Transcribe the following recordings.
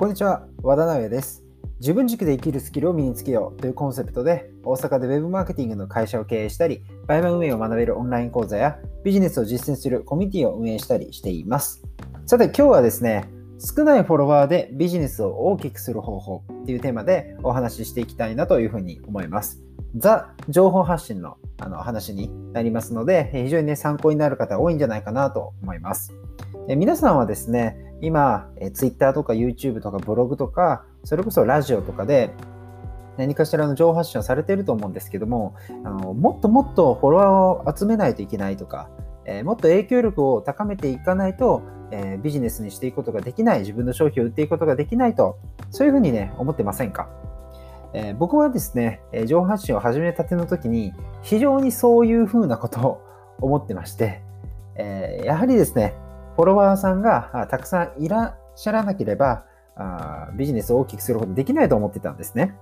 こんにちは、和田直也です。自分軸で生きるスキルを身につけようというコンセプトで、大阪で Web マーケティングの会社を経営したり、売買運営を学べるオンライン講座や、ビジネスを実践するコミュニティを運営したりしています。さて、今日はですね、少ないフォロワーでビジネスを大きくする方法っていうテーマでお話ししていきたいなというふうに思います。ザ情報発信のあの話になりますので、非常にね、参考になる方多いんじゃないかなと思います。皆さんはですね、今、え Twitter とか YouTube とかブログとか、それこそラジオとかで何かしらの情報発信をされていると思うんですけども、あのもっともっとフォロワーを集めないといけないとか、えー、もっと影響力を高めていかないと、えー、ビジネスにしていくことができない、自分の商品を売っていくことができないと、そういうふうにね、思ってませんか？えー、僕はですね、情報発信を始めたての時に、非常にそういうふうなことを思ってまして、えー、やはりですね、フォロワーさんがたくさんいらっしゃらなければ、ビジネスを大きくすることできないと思ってたんですね。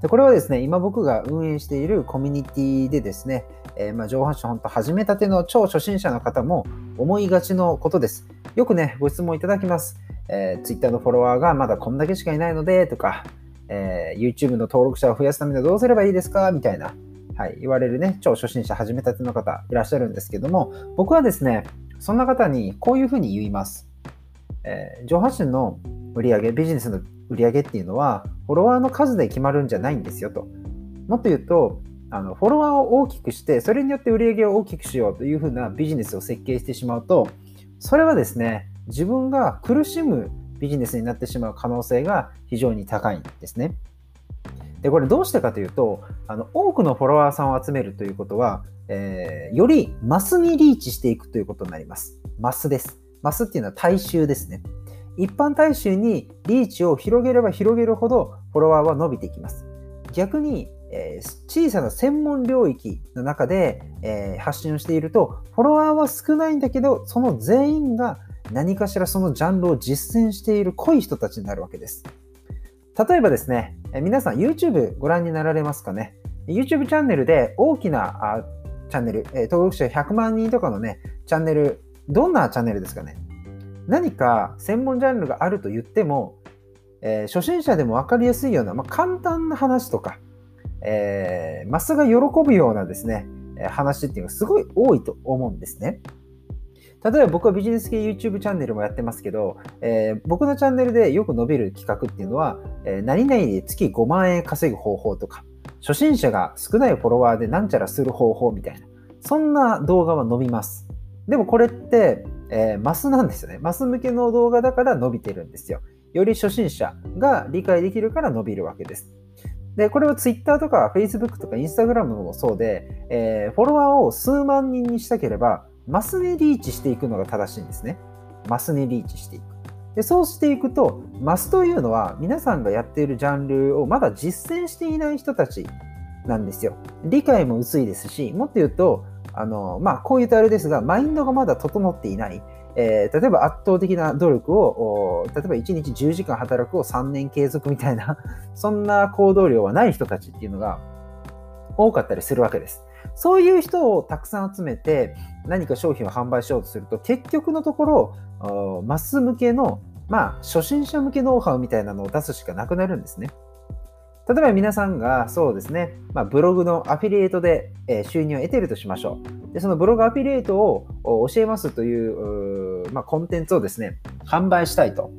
でこれはですね、今僕が運営しているコミュニティでですね、えー、まあ情報発信本当始めたての超初心者の方も思いがちのことです。よくね、ご質問いただきます。えー、Twitter のフォロワーがまだこんだけしかいないので、とか、えー、YouTube の登録者を増やすためにはどうすればいいですか？みたいな、はい、言われるね、超初心者始めたての方いらっしゃるんですけども、僕はですね、そんな方にこういうふうに言います。えー、上半身の売り上げビジネスの売り上げっていうのは、フォロワーの数で決まるんじゃないんですよと。もっと言うと、あのフォロワーを大きくして、それによって売り上げを大きくしようというふうなビジネスを設計してしまうと、それはですね、自分が苦しむビジネスになってしまう可能性が非常に高いんですね。で、これどうしてかというと、あの多くのフォロワーさんを集めるということは、えー、よりマスにリーチしていくということになります。マスです。マスっていうのは大衆ですね。一般大衆にリーチを広げれば広げるほどフォロワーは伸びていきます。逆に、えー、小さな専門領域の中で、えー、発信をしていると、フォロワーは少ないんだけど、その全員が何かしらそのジャンルを実践している濃い人たちになるわけです。例えばですね、皆さん YouTube ご覧になられますかね ?YouTube チャンネルで大きなチャンネル、登録者100万人とかのね、チャンネル、どんなチャンネルですかね？何か専門ジャンルがあると言っても、えー、初心者でも分かりやすいような、まあ、簡単な話とか、えー、マスが喜ぶようなですね、話っていうのがすごい多いと思うんですね。例えば僕はビジネス系 YouTube チャンネルもやってますけど、えー、僕のチャンネルでよく伸びる企画っていうのは、えー、何々で月5万円稼ぐ方法とか、初心者が少ないフォロワーでなんちゃらする方法みたいな、そんな動画は伸びます。でもこれって、えー、マスなんですよね。マス向けの動画だから伸びてるんですよ。より初心者が理解できるから伸びるわけです。で、これは Twitter とか Facebook とか Instagram もそうで、えー、フォロワーを数万人にしたければ、マスにリーチしていくのが正しいんですね。マスにリーチしていく。でそうしていくと、マスというのは皆さんがやっているジャンルをまだ実践していない人たちなんですよ。理解も薄いですし、もっと言うと、あのまあ、こういうとあれですが、マインドがまだ整っていない。えー、例えば圧倒的な努力を、例えば1日10時間働くを3年継続みたいな、そんな行動量はない人たちっていうのが多かったりするわけです。そういう人をたくさん集めて何か商品を販売しようとすると結局のところマス向けのまあ初心者向けノウハウみたいなのを出すしかなくなるんですね。例えば皆さんがそうですね、まあ、ブログのアフィリエイトで収入を得ているとしましょう。でそのブログアフィリエイトを教えますという、まあ、コンテンツをですね、販売したいと、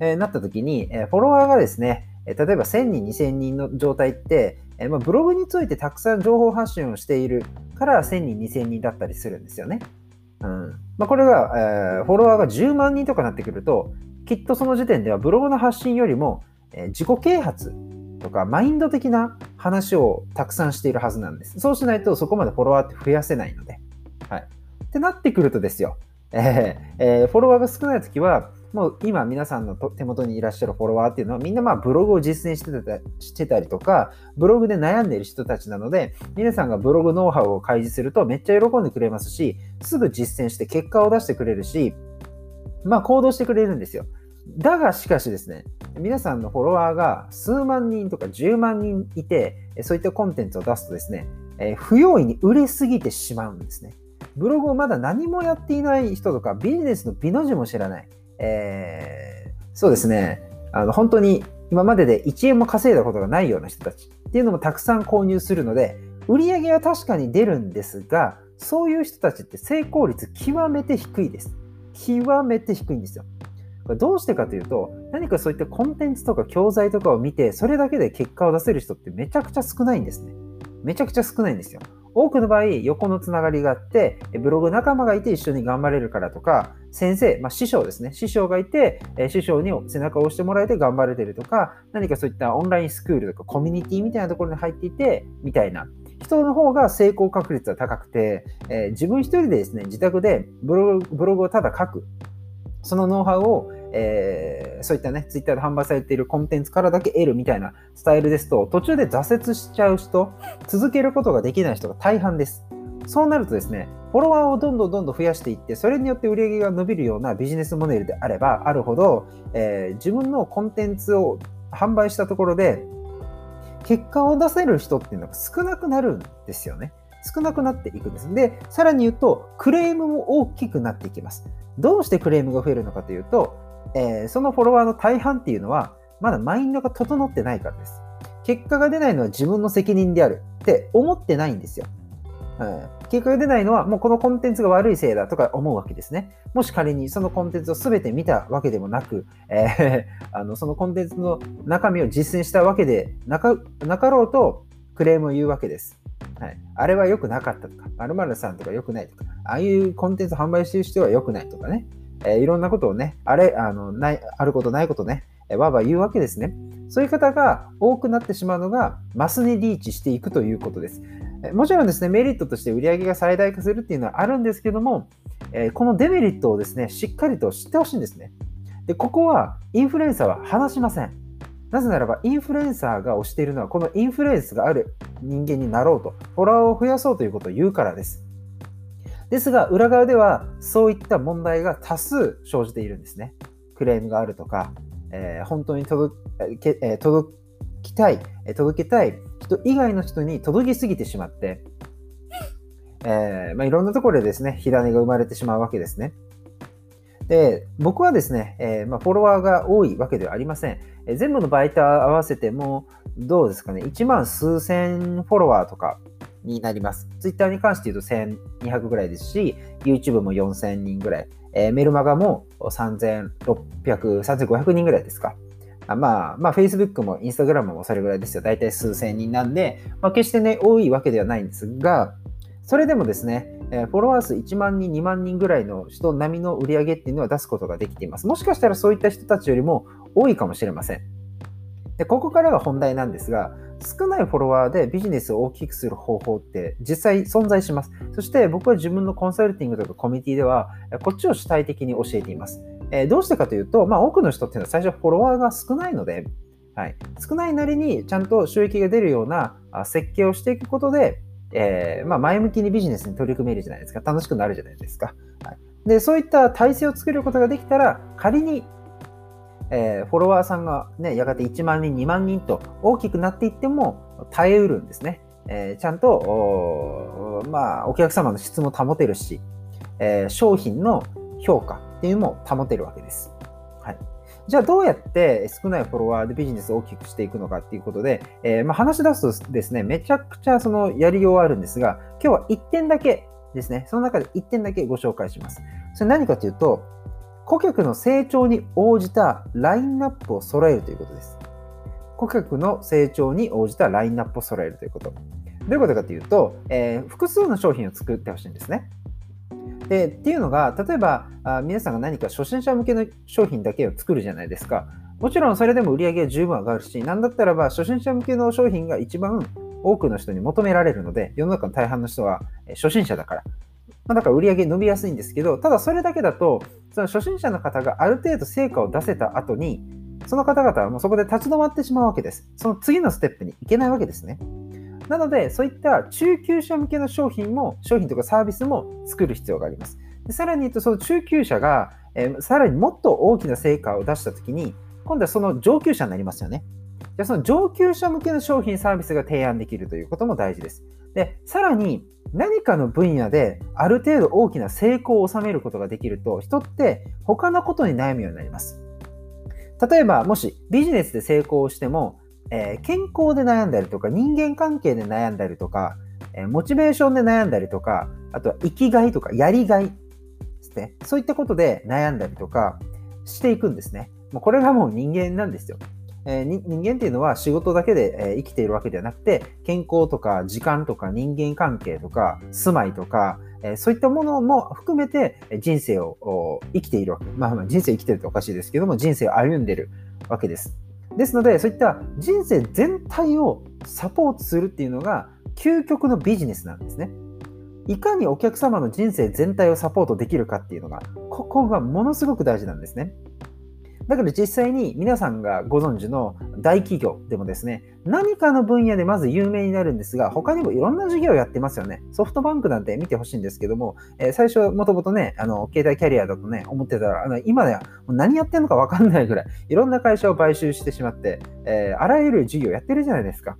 えなった時に、フォロワーがですね、例えば1000人、2000人の状態って、えまあ、ブログについてたくさん情報発信をしているから1000人、2000人だったりするんですよね。うんまあ、これが、えー、フォロワーが10万人とかなってくると、きっとその時点ではブログの発信よりも、えー、自己啓発とかマインド的な話をたくさんしているはずなんです。そうしないとそこまでフォロワーって増やせないので。はい。ってなってくるとですよ、えーえー、フォロワーが少ないときは、もう今皆さんの手元にいらっしゃるフォロワーっていうのはみんなまあブログを実践してたしてたりとか、ブログで悩んでいる人たちなので、皆さんがブログノウハウを開示するとめっちゃ喜んでくれますし、すぐ実践して結果を出してくれるし、まあ行動してくれるんですよ。だがしかしですね、皆さんのフォロワーが数万人とか10万人いて、そういったコンテンツを出すとですね、え不用意に売れすぎてしまうんですね。ブログをまだ何もやっていない人とか、ビジネスの美の字も知らない。えー、そうですね。あの、本当に今までで1円も稼いだことがないような人たちっていうのもたくさん購入するので、売り上げは確かに出るんですが、そういう人たちって成功率極めて低いです。極めて低いんですよ。これどうしてかというと、何かそういったコンテンツとか教材とかを見て、それだけで結果を出せる人ってめちゃくちゃ少ないんですね。めちゃくちゃ少ないんですよ。多くの場合、横のつながりがあって、ブログ仲間がいて一緒に頑張れるからとか、先生、まあ、師匠ですね。師匠がいて、師匠に背中を押してもらえて頑張れてるとか、何かそういったオンラインスクールとかコミュニティみたいなところに入っていて、みたいな。人の方が成功確率は高くて、えー、自分一人でですね、自宅でブログをただ書く。そのノウハウを、えー、そういったね、ツイッターで販売されているコンテンツからだけ得るみたいなスタイルですと、途中で挫折しちゃう人、続けることができない人が大半です。そうなるとですね、フォロワーをどんどんどんどん増やしていって、それによって売り上げが伸びるようなビジネスモデルであればあるほど、えー、自分のコンテンツを販売したところで、結果を出せる人っていうのが少なくなるんですよね。少なくなっていくんです。で、さらに言うと、クレームも大きくなっていきます。どうしてクレームが増えるのかというと、えー、そのフォロワーの大半っていうのは、まだマインドが整ってないからです。結果が出ないのは自分の責任であるって思ってないんですよ。結果が出ないのは、もうこのコンテンツが悪いせいだとか思うわけですね。もし仮にそのコンテンツを全て見たわけでもなく、えー、あのそのコンテンツの中身を実践したわけでなかなかろうとクレームを言うわけです。はい、あれは良くなかったとか、〇〇さんとか良くないとか、ああいうコンテンツ販売してる人は良くないとかね、え、いろんなことをね、あれ、あのないあることないことね、え、わば言うわけですね。そういう方が多くなってしまうのが、マスにリーチしていくということです。もちろんですね、メリットとして売り上げが最大化するっていうのはあるんですけども、え、このデメリットをですね、しっかりと知ってほしいんですね。で、ここはインフルエンサーは話しません。なぜならば、インフルエンサーが推しているのは、このインフルエンスがある人間になろうと、フォロワーを増やそうということを言うからです。ですが、裏側では、そういった問題が多数生じているんですね。クレームがあるとか、えー、本当に届け、えー、届きたい、届けたい人以外の人に届きすぎてしまって、えーまあ、いろんなところでですね、火種が生まれてしまうわけですね。で、僕はですね、え、まあ、フォロワーが多いわけではありません。え、全部の媒体合わせても、どうですかね、1万数千フォロワーとかになります。Twitter に関して言うと1200ぐらいですし、YouTube も4000人ぐらい、えー、メルマガも3600、3500人ぐらいですか。まあ、まあ、Facebook も Instagram もそれぐらいですよ。大体数千人なんで、まあ、決してね、多いわけではないんですが、それでもですね、フォロワー数1万人、2万人ぐらいの人並みの売り上げっていうのは出すことができています。もしかしたらそういった人たちよりも多いかもしれません。でここからが本題なんですが、少ないフォロワーでビジネスを大きくする方法って実際存在します。そして僕は自分のコンサルティングとかコミュニティでは、こっちを主体的に教えています。えー、どうしてかというと、まあ、多くの人っていうのは最初フォロワーが少ないので、はい、少ないなりにちゃんと収益が出るような設計をしていくことで、えー、まあ、前向きにビジネスに取り組めるじゃないですか。楽しくなるじゃないですか。はい、でそういった体制を作ることができたら、仮に、えー、フォロワーさんが、ね、やがて1万人、2万人と大きくなっていっても耐えうるんですね。えー、ちゃんとお,、まあ、お客様の質も保てるし、え商品の評価っていうのも保てるわけです。はい。じゃあどうやって少ないフォロワーでビジネスを大きくしていくのかっていうことで、えー、まあ、話し出すとですね、めちゃくちゃそのやりようはあるんですが、今日は1点だけですね、その中で1点だけご紹介します。それ何かというと、顧客の成長に応じたラインナップを揃えるということです。顧客の成長に応じたラインナップを揃えるということ。どういうことかというと、えー、複数の商品を作ってほしいんですね。でっていうのが例えばあ皆さんが何か初心者向けの商品だけを作るじゃないですかもちろんそれでも売り上げは十分上がるし何だったらば初心者向けの商品が一番多くの人に求められるので世の中の大半の人は初心者だから、まあ、だから売り上げ伸びやすいんですけどただそれだけだとその初心者の方がある程度成果を出せた後にその方々はもうそこで立ち止まってしまうわけです。その次のステップに行けないわけですね。なので、そういった中級者向けの商品も、商品とかサービスも作る必要があります。でさらに言うと、その中級者が、えー、さらにもっと大きな成果を出したときに、今度はその上級者になりますよね。じゃその上級者向けの商品、サービスが提案できるということも大事です。で、さらに何かの分野である程度大きな成功を収めることができると、人って他のことに悩むようになります。例えば、もしビジネスで成功しても、えー、健康で悩んだりとか、人間関係で悩んだりとか、えー、モチベーションで悩んだりとか、あとは生きがいとか、やりがいですね。そういったことで悩んだりとかしていくんですね。もうこれがもう人間なんですよ。えー、人間っていうのは仕事だけで、え、生きているわけではなくて、健康とか時間とか人間関係とか住まいとか、え、そういったものも含めて人生を生きているわけ。まあ、まあ人生生きてるっておかしいですけども、人生を歩んでるわけです。ですので、そういった人生全体をサポートするっていうのが究極のビジネスなんですね。いかにお客様の人生全体をサポートできるかっていうのが、ここがものすごく大事なんですね。だから実際に皆さんがご存知の大企業でもですね、何かの分野でまず有名になるんですが、他にもいろんな事業をやってますよね。ソフトバンクなんて見てほしいんですけども、えー、最初もともとね、あの、携帯キャリアだとね、思ってたら、あの今では何やってんのかわかんないぐらい、いろんな会社を買収してしまって、えー、あらゆる事業やってるじゃないですか。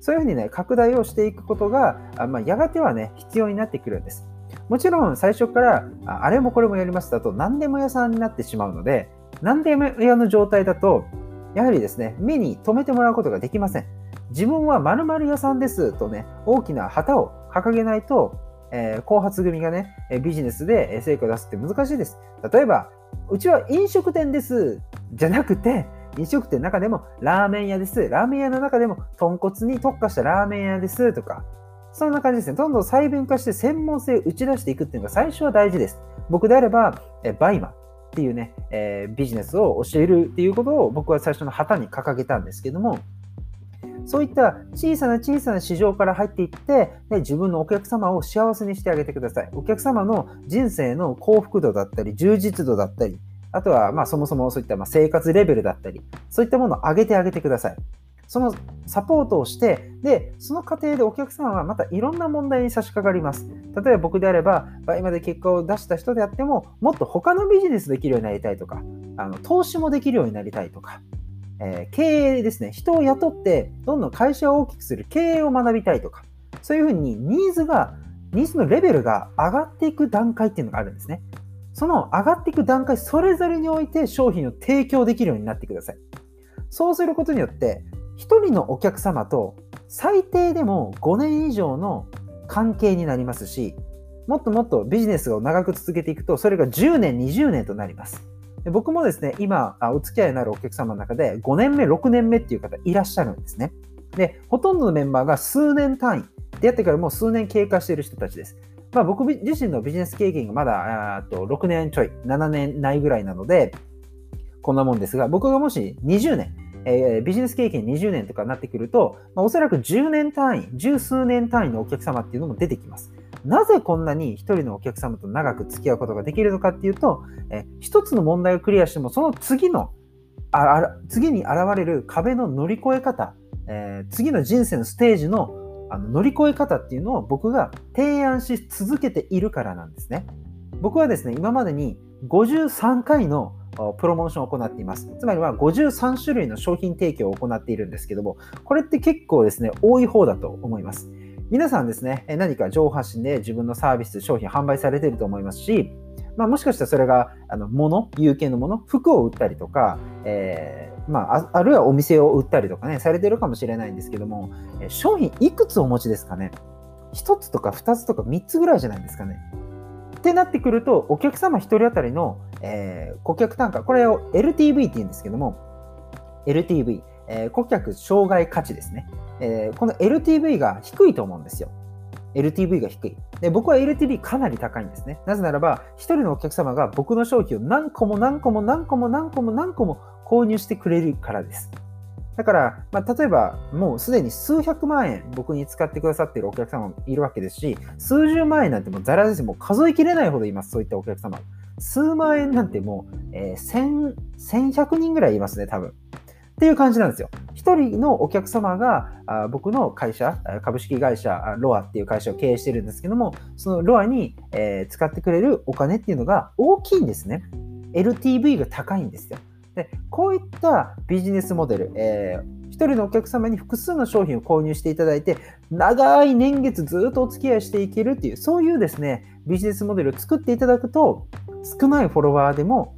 そういうふうにね、拡大をしていくことが、あまあ、やがてはね、必要になってくるんです。もちろん最初からあれもこれもやりますだと何でも屋さんになってしまうので、何でも屋の状態だと、やはりですね、目に留めてもらうことができません。自分は〇〇屋さんですとね、大きな旗を掲げないと、えー、後発組がね、ビジネスで成果を出すって難しいです。例えば、うちは飲食店ですじゃなくて、飲食店の中でもラーメン屋です。ラーメン屋の中でも豚骨に特化したラーメン屋ですとか、そんな感じですね。どんどん細分化して専門性を打ち出していくっていうのが最初は大事です。僕であれば、え BUYMA っていうね、えー、ビジネスを教えるっていうことを僕は最初の旗に掲げたんですけども、そういった小さな小さな市場から入っていって、ね、自分のお客様を幸せにしてあげてください。お客様の人生の幸福度だったり、充実度だったり、あとはまあそもそもそういったま生活レベルだったり、そういったものを上げてあげてください。そのサポートをして、で、その過程でお客様はまたいろんな問題に差し掛かります。例えば僕であれば、今で結果を出した人であっても、もっと他のビジネスできるようになりたいとか、あの投資もできるようになりたいとか、えー、経営ですね、人を雇ってどんどん会社を大きくする経営を学びたいとか、そういうふうにニーズが、ニーズのレベルが上がっていく段階っていうのがあるんですね。その上がっていく段階、それぞれにおいて商品を提供できるようになってください。そうすることによって、1人のお客様と最低でも5年以上の関係になりますし、もっともっとビジネスを長く続けていくと、それが10年、20年となります。僕もですね、今、お付き合いのあるお客様の中で5年目、6年目っていう方いらっしゃるんですね。で、ほとんどのメンバーが数年単位、出会ってからもう数年経過している人たちです。まあ、僕自身のビジネス経験がまだあと6年ちょい、7年ないぐらいなので、こんなもんですが、僕がもし20年、えー、ビジネス経験20年とかになってくると、まあ、おそらく10年単位、十数年単位のお客様っていうのも出てきます。なぜこんなに一人のお客様と長く付き合うことができるのかっていうと、えー、一つの問題をクリアしても、その次の、あ次に現れる壁の乗り越え方、えー、次の人生のステージのあの乗り越え方っていうのを僕が提案し続けているからなんですね。僕はですね、今までに53回のプロモーションを行っています。つまりは53種類の商品提供を行っているんですけども、これって結構ですね、多い方だと思います。皆さんですね、何か情報発信で自分のサービス、商品販売されていると思いますし、まあ、もしかしたらそれがあの物、有形のもの、服を売ったりとか、えーまあ、あるいはお店を売ったりとかね、されてるかもしれないんですけども、商品いくつお持ちですかね ?1 つとか2つとか3つぐらいじゃないですかね。ってなってくると、お客様1人当たりの、えー、顧客単価、これを LTV って言うんですけども、LTV、えー、顧客障害価値ですね、えー、この LTV が低いと思うんですよ。LTV が低い。で僕は LTV かなり高いんですね。なぜならば、1人のお客様が僕の商品を何個も何個も何個も何個も何個も購入してくれるからです。だから、まあ、例えばもうすでに数百万円僕に使ってくださっているお客様もいるわけですし、数十万円なんてもうザラです。もう数えきれないほどいます、そういったお客様。数万円なんてもう、えー、1100人ぐらいいますね、多分。っていう感じなんですよ。一人のお客様があ僕の会社、株式会社ロアっていう会社を経営してるんですけども、そのロアに、えー、使ってくれるお金っていうのが大きいんですね。LTV が高いんですよ。でこういったビジネスモデル、えー、1人のお客様に複数の商品を購入していただいて、長い年月ずっとお付き合いしていけるっていう、そういうですね、ビジネスモデルを作っていただくと、少ないフォロワーでも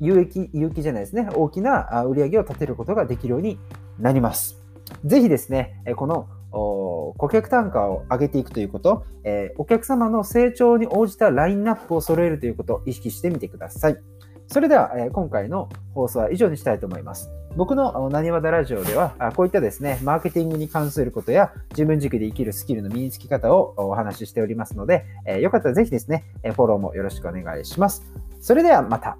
有益、有益じゃないですね、大きな売り上げを立てることができるようになります。ぜひですね、この顧客単価を上げていくということ、お客様の成長に応じたラインナップを揃えるということを意識してみてください。それでは、え今回の放送は以上にしたいと思います。僕のなにわだラジオでは、こういったですね、マーケティングに関することや、自分軸で生きるスキルの身につき方をお話ししておりますので、えよかったらぜひですね、フォローもよろしくお願いします。それではまた。